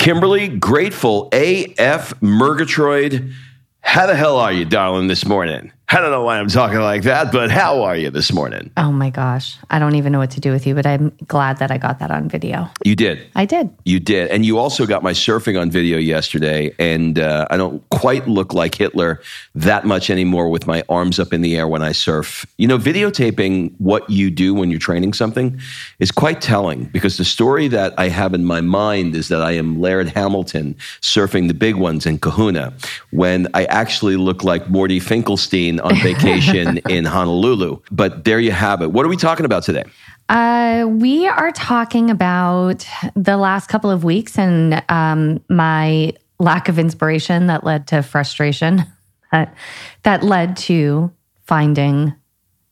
Kimberly, grateful AF Murgatroyd. How the hell are you, darling, this morning? I don't know why I'm talking like that, but how are you this morning? Oh my gosh. I don't even know what to do with you, but I'm glad that I got that on video. You did. I did. You did. And you also got my surfing on video yesterday. And uh, I don't quite look like Hitler that much anymore with my arms up in the air when I surf. You know, videotaping what you do when you're training something is quite telling because the story that I have in my mind is that I am Laird Hamilton surfing the big ones in Kahuna when I actually look like Morty Finkelstein on vacation in Honolulu. But there you have it. What are we talking about today? Uh, we are talking about the last couple of weeks and um, my lack of inspiration that led to frustration, that, that led to finding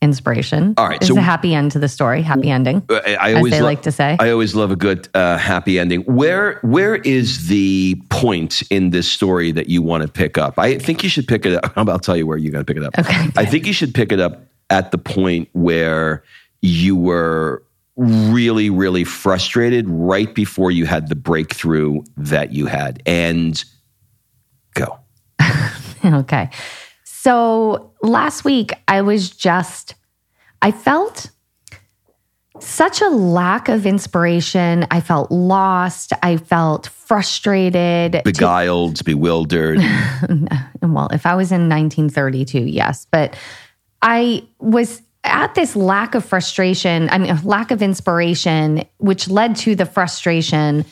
inspiration. All right, it's so- a happy end to the story. Happy ending, I, I as always they lo- like to say. I always love a good uh, happy ending. Where where is the point in this story that you want to pick up? I think you should pick it up. I'll tell you where you're going to pick it up. Okay. I think you should pick it up at the point where you were really really frustrated right before you had the breakthrough that you had and go. okay. So last week, I was just, I felt such a lack of inspiration. I felt lost. I felt frustrated. Beguiled, bewildered. well, if I was in 1932, yes, but I was at this lack of frustration, I mean, lack of inspiration, which led to the frustration,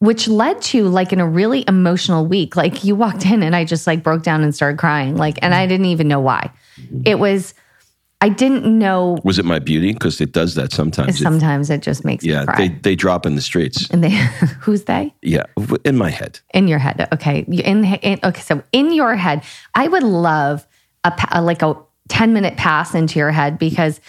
which led to like in a really emotional week. Like you walked in and I just like broke down and started crying. Like, and I didn't even know why. It was, I didn't know. Was it my beauty? Because it does that sometimes. It- Sometimes it just makes yeah, me cry. they, they drop in the streets. and they, who's they? Yeah, in my head. In your head. Okay. In, in okay. So in your head, I would love a, a like a 10 minute pass into your head because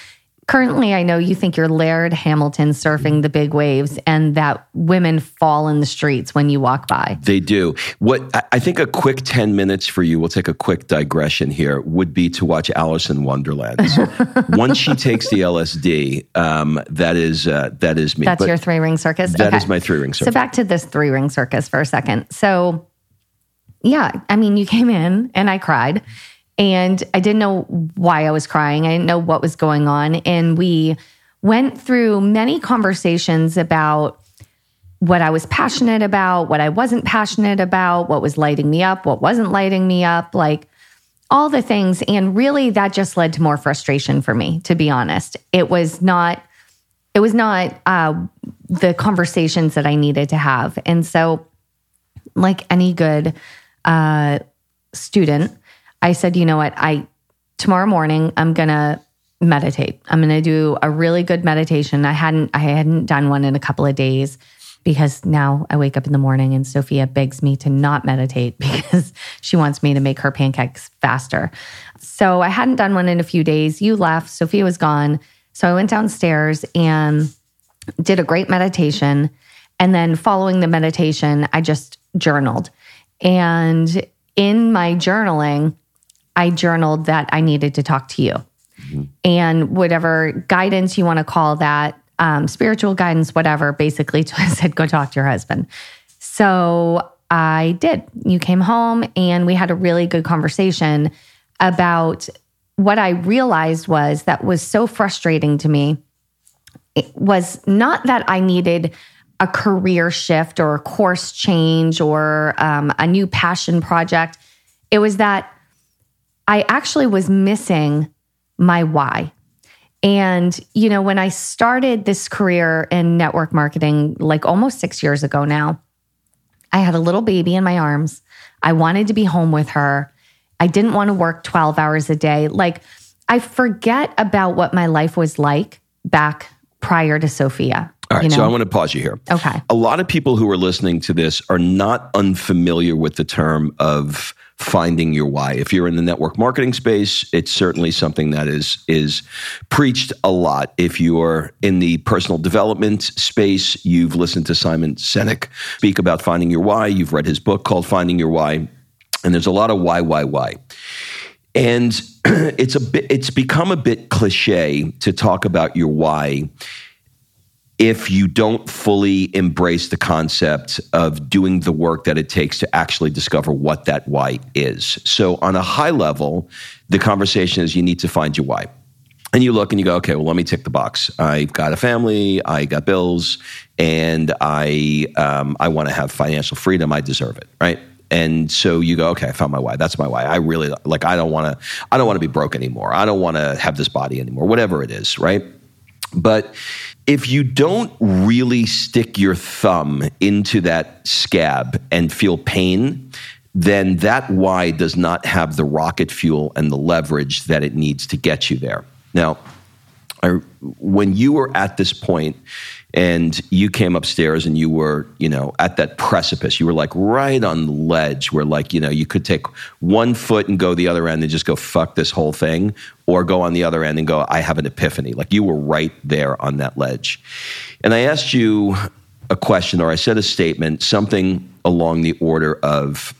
currently I know you think you're Laird Hamilton surfing the big waves and that women fall in the streets when you walk by. They do. What I- think a quick 10 minutes for you, we'll take a quick digression here, would be to watch Alice in Wonderland. Once she takes the LSD, um, that is uh, that is me. That's But your three ring circus? That is Okay. my three ring circus. So back to this three ring circus for a second. So, yeah, I mean, you came in and I cried, and I didn't know why I was crying. I didn't know what was going on, and we went through many conversations about what I was passionate about, what I wasn't passionate about, what was lighting me up, what wasn't lighting me up, like all the things. And really, that just led to more frustration for me, to be honest. It was not it was not uh, the conversations that I needed to have. And so, like any good uh, student, I said, you know what? I tomorrow morning I'm gonna meditate. I'm gonna do a really good meditation. I hadn't I hadn't done one in a couple of days because now I wake up in the morning and Sophia begs me to not meditate because she wants me to make her pancakes faster. So I hadn't done one in a few days. You left, Sophia was gone. So I went downstairs and did a great meditation. And then following the meditation, I just journaled. And in my journaling, I journaled that I needed to talk to you. Mm-hmm. And whatever guidance you want to call that, um, spiritual guidance, whatever, basically said, go talk to your husband. So I did. You came home and we had a really good conversation about what I realized was that was so frustrating to me it was not that I needed a career shift or a course change or um, a new passion project. It was that I actually was missing my why. And, you know, when I started this career in network marketing, like almost six years ago now, I had a little baby in my arms. I wanted to be home with her. I didn't want to work 12 hours a day. Like, I forget about what my life was like back prior to Sophia. All right, you know? so I want to pause you here. Okay. A lot of people who are listening to this are not unfamiliar with the term of finding your why. If you're in the network marketing space, it's certainly something that is is preached a lot. If you're in the personal development space, you've listened to Simon Sinek speak about finding your why. You've read his book called Finding Your Why, and there's a lot of why, why, why. And it's a bit it's become a bit cliche to talk about your why if you don't fully embrace the concept of doing the work that it takes to actually discover what that why is. So, on a high level, the conversation is you need to find your why. And you look and you go, okay, well, let me tick the box. I've got a family, I got bills, and I um, I want to have financial freedom. I deserve it, right? And so you go, okay, I found my why. That's my why. I really like. I don't want to. I don't want to be broke anymore. I don't want to have this body anymore. Whatever it is, right? But if you don't really stick your thumb into that scab and feel pain, then that why does not have the rocket fuel and the leverage that it needs to get you there. Now, I, when you were at this point and you came upstairs and you were, you know, at that precipice, you were like right on the ledge where, like, you know, you could take one foot and go the other end and just go, fuck this whole thing, or go on the other end and go, I have an epiphany. Like, you were right there on that ledge. And I asked you a question, or I said a statement, something along the order of,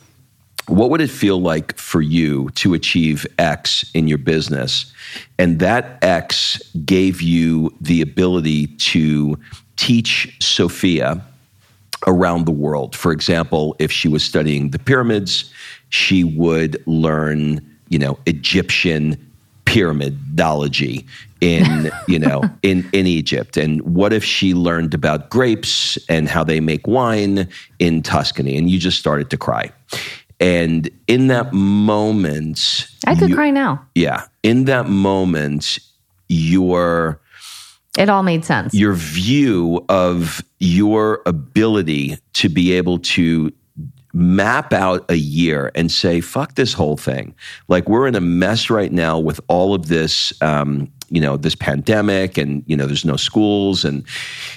what would it feel like for you to achieve X in your business? And that X gave you the ability to teach Sophia around the world. For example, if she was studying the pyramids, she would learn, you know, Egyptian pyramidology in you know in in Egypt and what if she learned about grapes and how they make wine in Tuscany and you just started to cry and in that moment, I could you, cry now. Yeah. In that moment, your it all made sense. Your view of your ability to be able to map out a year and say, fuck this whole thing. Like, we're in a mess right now with all of this. Um, you know this pandemic and you know there's no schools and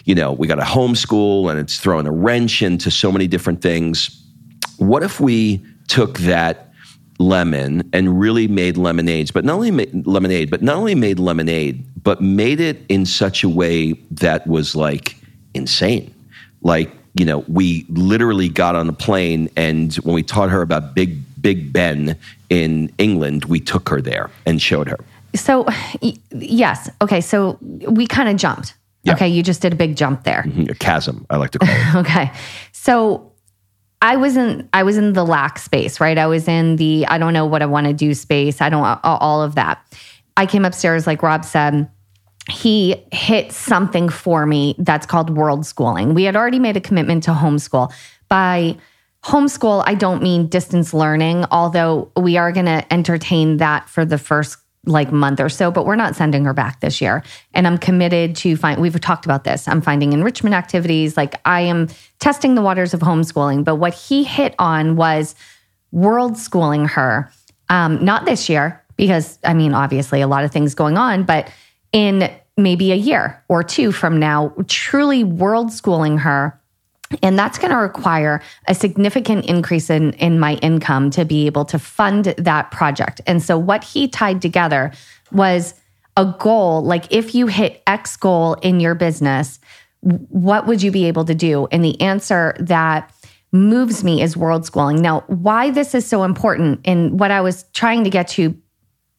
you know we got a homeschool and it's throwing a wrench into so many different things what if we took that lemon and really made lemonades, but not only made lemonade, but not only made lemonade, but made it in such a way that was like insane. Like, you know, we literally got on a plane and when we taught her about Big Big Ben in England, we took her there and showed her. So, yes. Okay. So we kind of jumped. Yeah. Okay. You just did a big jump there. Mm-hmm. A chasm, I like to call it. okay. So I was in I was in the lack space, right? I was in the I don't know what I want to do space. I don't all of that. I came upstairs like Rob said. He hit something for me that's called world schooling. We had already made a commitment to homeschool. By homeschool, I don't mean distance learning, although we are going to entertain that for the first like month or so, but we're not sending her back this year. And I'm committed to find, we've talked about this. I'm finding enrichment activities. Like I am testing the waters of homeschooling. But what he hit on was world schooling her. Um, not this year, because I mean, obviously, a lot of things going on, but in maybe a year or two from now, truly world schooling her. And that's going to require a significant increase in, in my income to be able to fund that project. And so, what he tied together was a goal like if you hit X goal in your business, what would you be able to do? And the answer that moves me is world schooling. Now, why this is so important and what I was trying to get to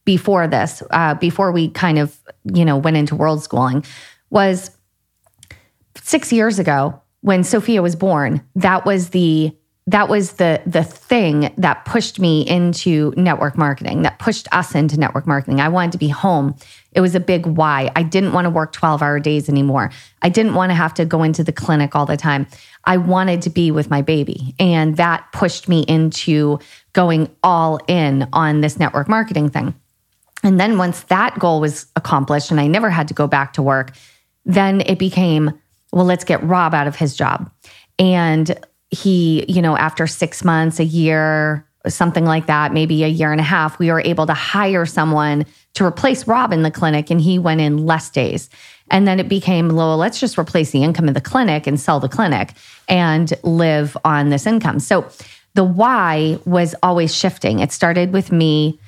before this, uh, before we kind of, you know, went into world schooling was six years ago when Sophia was born, that was the that was the the thing that pushed me into network marketing that pushed us into network marketing. I wanted to be home. It was a big why. I didn't want to work 12 hour days anymore. I didn't want to have to go into the clinic all the time. I wanted to be with my baby and that pushed me into going all in on this network marketing thing. And then once that goal was accomplished and i never had to go back to work then it became well let's get rob out of his job and he, you know, after six months, a year, something like that, maybe a year and a half, we were able to hire someone to replace Rob in the clinic and he went in less days. And then it became, well, let's just replace the income of the clinic and sell the clinic and live on this income. So the why was always shifting. It started with me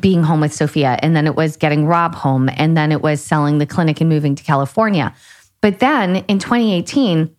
being home with Sophia, and then it was getting Rob home, and then it was selling the clinic and moving to California. But then in 2018,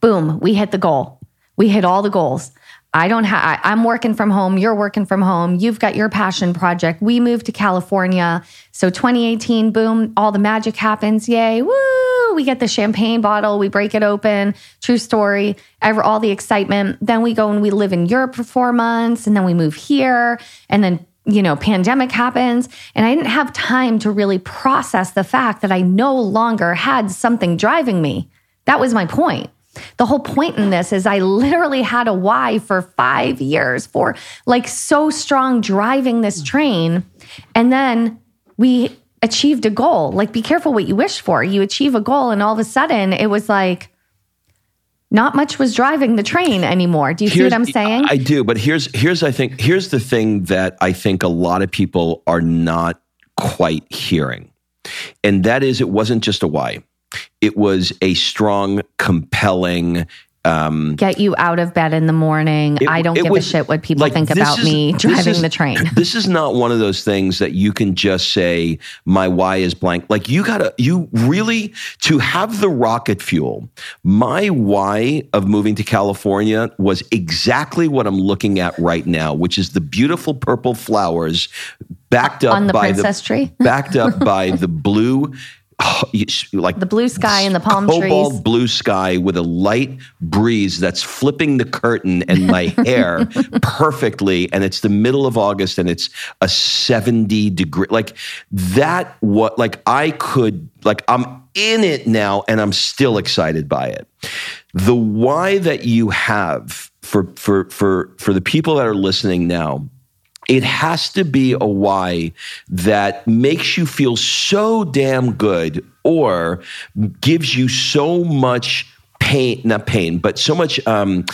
boom, we hit the goal. We hit all the goals. I don't have, I'm working from home. You're working from home. You've got your passion project. We moved to California. So 2018, boom, all the magic happens. Yay. Woo. We get the champagne bottle. We break it open. True story. Ever, all the excitement. Then we go and we live in Europe for four months and then we move here. And then, you know, pandemic happens. And I didn't have time to really process the fact that I no longer had something driving me. That was my point. The whole point in this is I literally had a why for five years for like so strong driving this train. And then we achieved a goal. Like, be careful what you wish for. You achieve a goal, and all of a sudden it was like, not much was driving the train anymore. Do you here's, see what I'm saying? I do, but here's here's I think here's the thing that I think a lot of people are not quite hearing. And that is it wasn't just a why it was a strong, compelling, um, get you out of bed in the morning. It, I don't give was, a shit what people like, think about is, me driving is, the train. This is not one of those things that you can just say, my why is blank. Like you gotta, you really, to have the rocket fuel, my why of moving to California was exactly what I'm looking at right now, which is the beautiful purple flowers backed up on the by princess the, tree, backed up by the blue like the blue sky and the palm cobalt trees. blue sky with a light breeze that's flipping the curtain and my hair perfectly and it's the middle of august and it's a 70 degree like that what like i could like i'm in it now and i'm still excited by it the why that you have for for for for the people that are listening now it has to be a why that makes you feel so damn good or gives you so much pain, not pain, but so much um,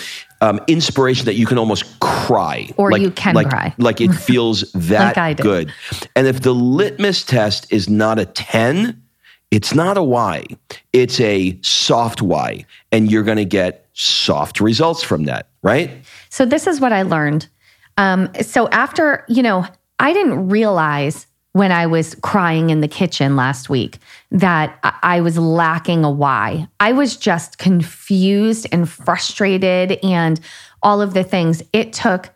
um, inspiration that you can almost cry. Or like, you can like, cry. Like it feels that like good. And if the litmus test is not a 10, it's not a why. It's a soft why. And you're going to get soft results from that, right? So, this is what I learned um, so after, you know, I didn't realize when I was crying in the kitchen last week that I was lacking a why. I was just confused and frustrated and all of the things. It took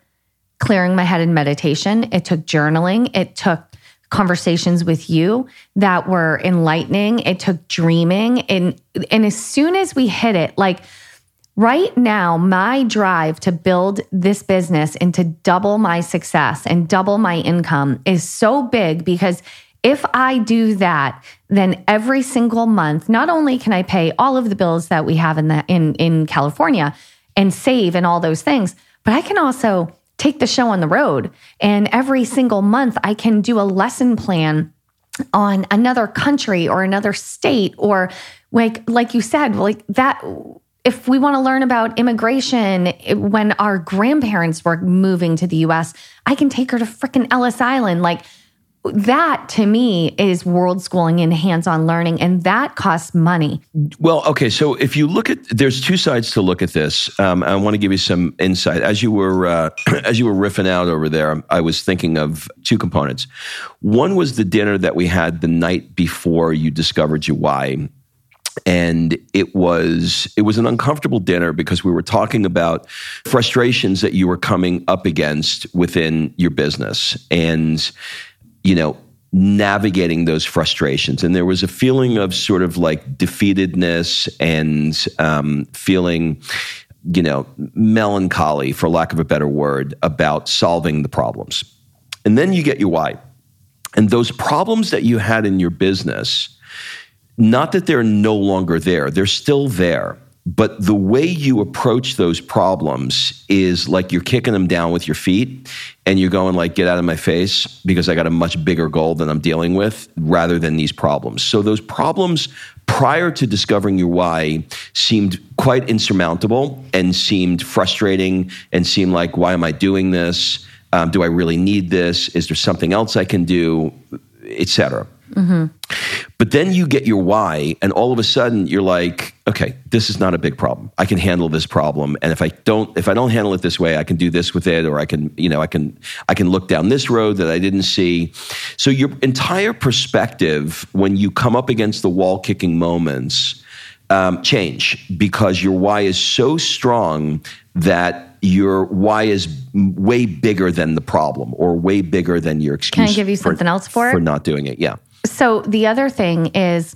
clearing my head in meditation, it took journaling, it took conversations with you that were enlightening, it took dreaming and and as soon as we hit it like Right now, my drive to build this business and to double my success and double my income is so big because if I do that, then every single month, not only can I pay all of the bills that we have in the in in California and save and all those things, but I can also take the show on the road. And every single month I can do a lesson plan on another country or another state or like like you said, like that if we want to learn about immigration, when our grandparents were moving to the US, I can take her to frickin' Ellis Island. Like that to me is world schooling and hands on learning, and that costs money. Well, okay. So if you look at, there's two sides to look at this. Um, I want to give you some insight. As you were uh, as you were riffing out over there, I was thinking of two components. One was the dinner that we had the night before you discovered your why, and it was it was an uncomfortable dinner because we were talking about frustrations that you were coming up against within your business and you know navigating those frustrations. And there was a feeling of sort of like defeatedness and um, feeling you know melancholy for lack of a better word about solving the problems. And then you get your why. And those problems that you had in your business not that they're no longer there, they're still there. But the way you approach those problems is like you're kicking them down with your feet and you're going like get out of my face because I got a much bigger goal than I'm dealing with rather than these problems. So those problems prior to discovering your why seemed quite insurmountable and seemed frustrating and seemed like why am I doing this? Um, do I really need this? Is there something else I can do? Etc. But then you get your why, and all of a sudden you're like, okay, this is not a big problem. I can handle this problem, and if I don't, if I don't handle it this way, I can do this with it, or I can, you know, I can, I can look down this road that I didn't see. So your entire perspective, when you come up against the wall kicking moments, um, change because your why is so strong that your why is way bigger than the problem or way bigger than your excuse. Can I give you something else for it? for not doing it? Yeah. So the other thing is,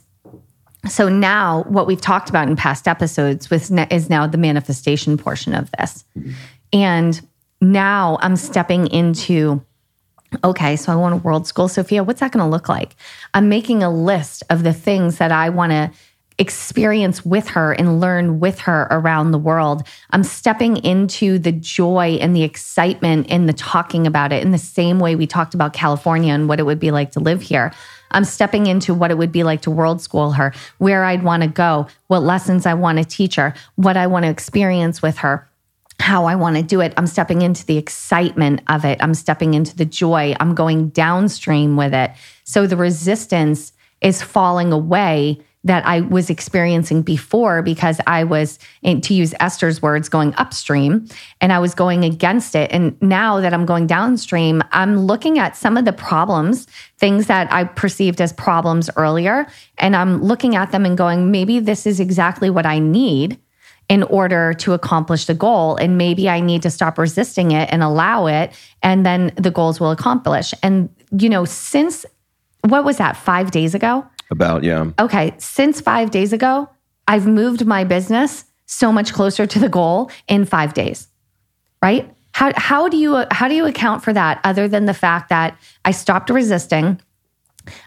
so now what we've talked about in past episodes with is now the manifestation portion of this, and now I'm stepping into. Okay, so I want a world school, Sophia. What's that going to look like? I'm making a list of the things that I want to experience with her and learn with her around the world. I'm stepping into the joy and the excitement and the talking about it in the same way we talked about California and what it would be like to live here. I'm stepping into what it would be like to world school her, where I'd want to go, what lessons I want to teach her, what I want to experience with her how I want to do it. I'm stepping into the excitement of it. I'm stepping into the joy. I'm going downstream with it. So the resistance is falling away that I was experiencing before because I was, to use Esther's words, going upstream and I was going against it. And now that I'm going downstream, I'm looking at some of the problems, things that I perceived as problems earlier, and I'm looking at them and going, maybe this is exactly what I need in order to accomplish the goal. And maybe I need to stop resisting it and allow it, and then the goals will accomplish. And, you know, since what was that, five days ago? About, yeah. Okay, since five days ago, I've moved my business so much closer to the goal in five days, right? How, how do you how do you account for that other than the fact that I stopped resisting,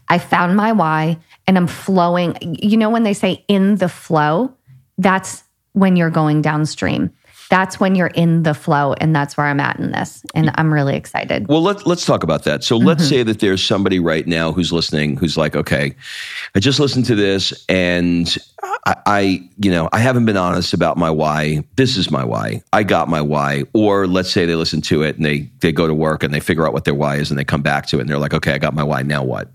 I found my why, and I'm flowing. You know when they say in the flow, that's when you're going downstream. That's when you're in the flow, and that's where I'm at in this, and I'm really excited. Well, let's let's talk about that. So let's mm-hmm. say that there's somebody right now who's listening who's like, okay, I just listened to this, and I, I, you know, I haven't been honest about my why. This is my why. I got my why. Or let's say they listen to it and they they go to work and they figure out what their why is and they come back to it and they're like, okay, I got my why. Now what?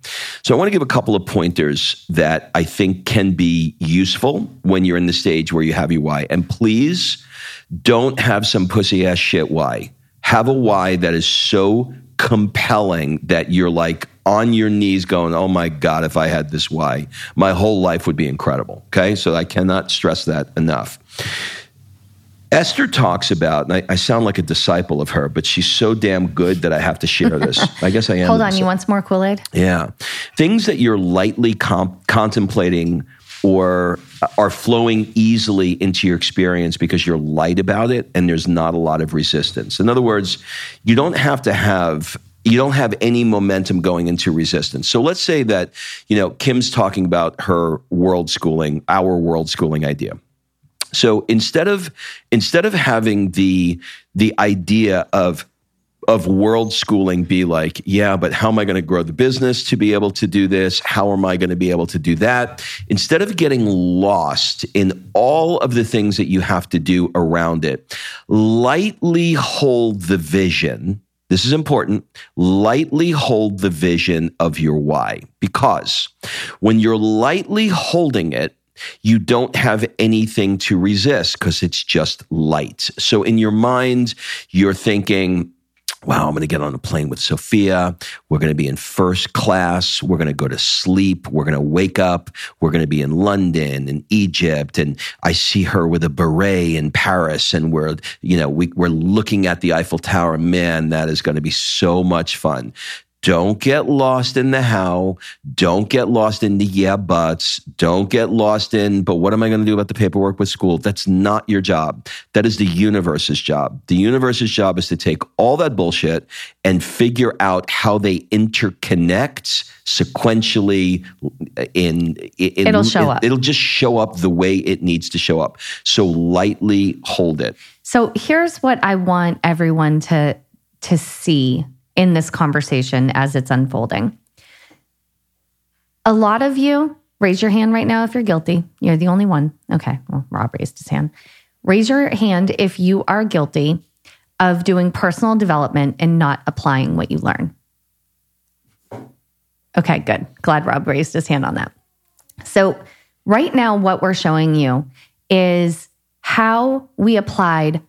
So I want to give a couple of pointers that I think can be useful when you're in the stage where you have your why. And please don't have some pussy ass shit why. Have a why that is so compelling that you're like on your knees going, oh my God, if I had this why, my whole life would be incredible. Okay. So I cannot stress that enough. Esther talks about, and I, I sound like a disciple of her, but she's so damn good that I have to share this. I guess I am. Hold on, you want some more Kool Aid? Yeah. Things that you're lightly comp- contemplating or uh, are flowing easily into your experience because you're light about it and there's not a lot of resistance. In other words, you don't have to have you don't have any momentum going into resistance. So let's say that, you know, Kim's talking about her world schooling, our world schooling idea. So instead of instead of having the the idea of of world schooling be like, yeah, but how am I going to grow the business to be able to do this? How am I going to be able to do that? Instead of getting lost in all of the things that you have to do around it, lightly hold the vision. This is important. Lightly hold the vision of your why because when you're lightly holding it, you don't have anything to resist because it's just light. So in your mind, you're thinking, wow, I'm going to get on a plane with Sophia. We're going to be in first class. We're going to go to sleep. We're going to wake up. We're going to be in London and Egypt. And I see her with a beret in Paris. And we're, you know, we, we're looking at the Eiffel Tower. Man, that is going to be so much fun. Don't get lost in the how. Don't get lost in the yeah buts. Don't get lost in, but what am I going to do about the paperwork with school? That's not your job. That is the universe's job. The universe's job is to take all that bullshit and figure out how they interconnect sequentially in, in it'll show up. It'll just show up the way it needs to show up. So lightly hold it. So here's what I want everyone to to see in this conversation as it's unfolding. A lot of you, raise your hand right now if you're guilty. You're the only one. Okay, well, Rob raised his hand. Raise your hand if you are guilty of doing personal development and not applying what you learn. Okay, good. Glad Rob raised his hand on that. So, right now, what we're showing you is how we applied,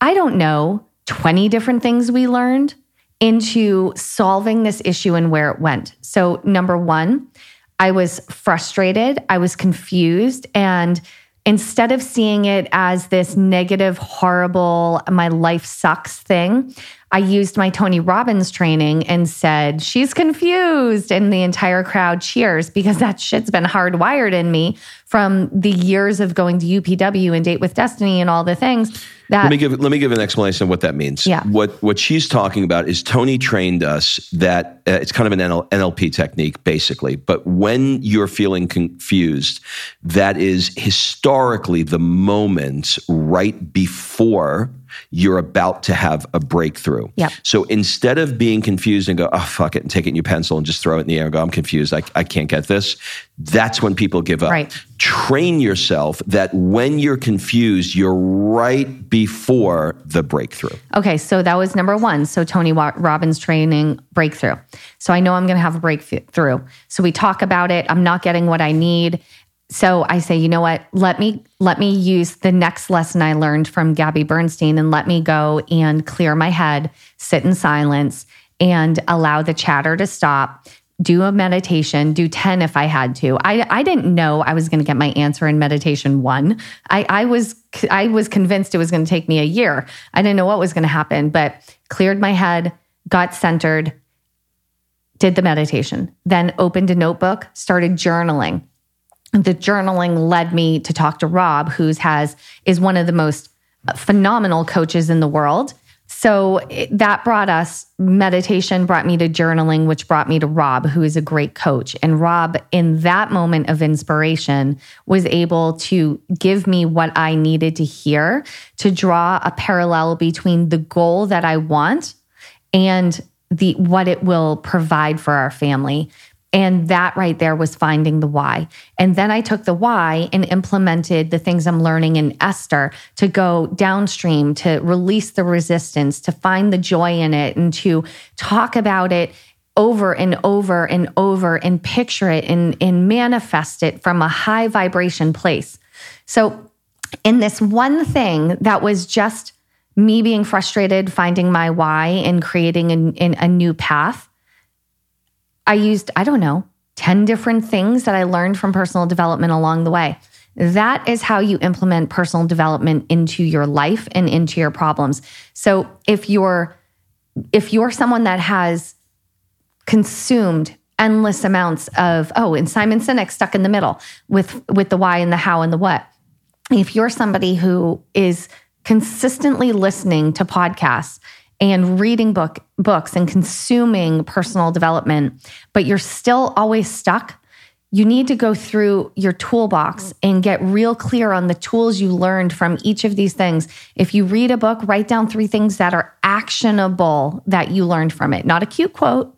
I don't know, 20 different things we learned into solving this issue and where it went. So, number one, I was frustrated, I was confused, and instead of seeing it as this negative, horrible, my life sucks thing, I used my Tony Robbins training and said, She's confused. And the entire crowd cheers because that shit's been hardwired in me from the years of going to UPW and Date with Destiny and all the things. That, let me give let me give an explanation of what that means. Yeah. What what she's talking about is Tony trained us that uh, it's kind of an NL, NLP technique basically. But when you're feeling confused, that is historically the moment right before you're about to have a breakthrough. Yep. So instead of being confused and go, oh, fuck it, and take it in your pencil and just throw it in the air and go, I'm confused, I, I can't get this, that's when people give up. Right. Train yourself that when you're confused, you're right before the breakthrough. Okay, so that was number one. So Tony Robbins training breakthrough. So I know I'm going to have a breakthrough. So we talk about it. I'm not getting what I need so I say, you know what? Let me let me use the next lesson I learned from Gabby Bernstein and let me go and clear my head, sit in silence and allow the chatter to stop. Do a meditation, do 10 if I had to. I, I didn't know I was going to get my answer in meditation one. I, I was I was convinced it was going to take me a year. I didn't know what was going to happen, but cleared my head, got centered, did the meditation, then opened a notebook, started journaling the journaling led me to talk to Rob, who's has is one of the most phenomenal coaches in the world. So it, that brought us meditation brought me to journaling which brought me to Rob who is a great coach and Rob in that moment of inspiration was able to give me what I needed to hear to draw a parallel between the goal that I want and the what it will provide for our family and that right there was finding the why. And then I took the why and implemented the things I'm learning in Esther to go downstream, to release the resistance, to find the joy in it, and to talk about it over and over and over and picture it and, and manifest it from a high vibration place. So, in this one thing that was just me being frustrated, finding my why and creating a, a new path, I used, I don't know, 10 different things that I learned from personal development along the way. That is how you implement personal development into your life and into your problems. So if you're if you're someone that has consumed endless amounts of oh, and Simon Sinek stuck in the middle with with the why and the how and the what. If you're somebody who is consistently listening to podcasts and reading book books and consuming personal development, but you're still always stuck you need to go through your toolbox and get real clear on the tools you learned from each of these things. If you read a book, write down three things that are actionable that you learned from it. Not a cute quote,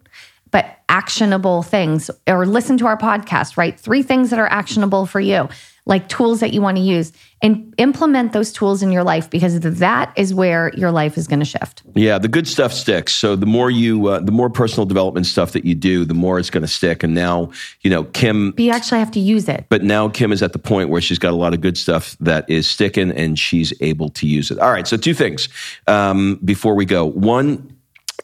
but actionable things. Or listen to our podcast, right? Three things that are actionable for you, like tools that you want to use, and implement those tools in your life because that is where your life is going to shift. Yeah, the good stuff sticks. So the more you, uh, the more personal development stuff that you do, the more it's going to stick. And now, you know, Kim. But you actually have to use it. But now Kim is at the point where she's got a lot of good stuff that is sticking, and she's able to use it. All right. So two things um, before we go. One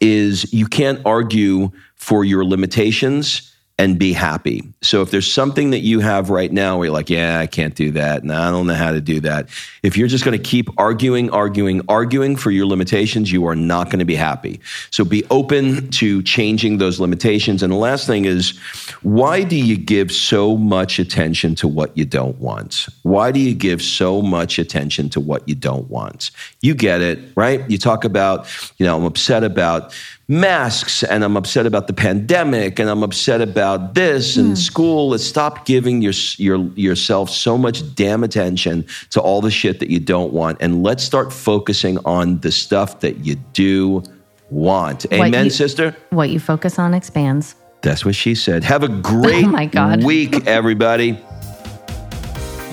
is you can't argue for your limitations and be happy. So if there's something that you have right now where you're like, yeah, I can't do that. No, I don't know how to do that. If you're just going to keep arguing, arguing, arguing for your limitations, you are not going to be happy. So be open to changing those limitations. And the last thing is, why do you give so much attention to what you don't want? Why do you give so much attention to what you don't want? You get it, right? You talk about, you know, I'm upset about masks and I'm upset about the pandemic and I'm upset about this and mm. school. Let's stop giving your, your, yourself so much damn attention to all the shit that you don't want. And let's start focusing on the stuff that you do want. Amen, you, sister? What you focus on expands. That's what she said. Have a great oh my God. week, everybody.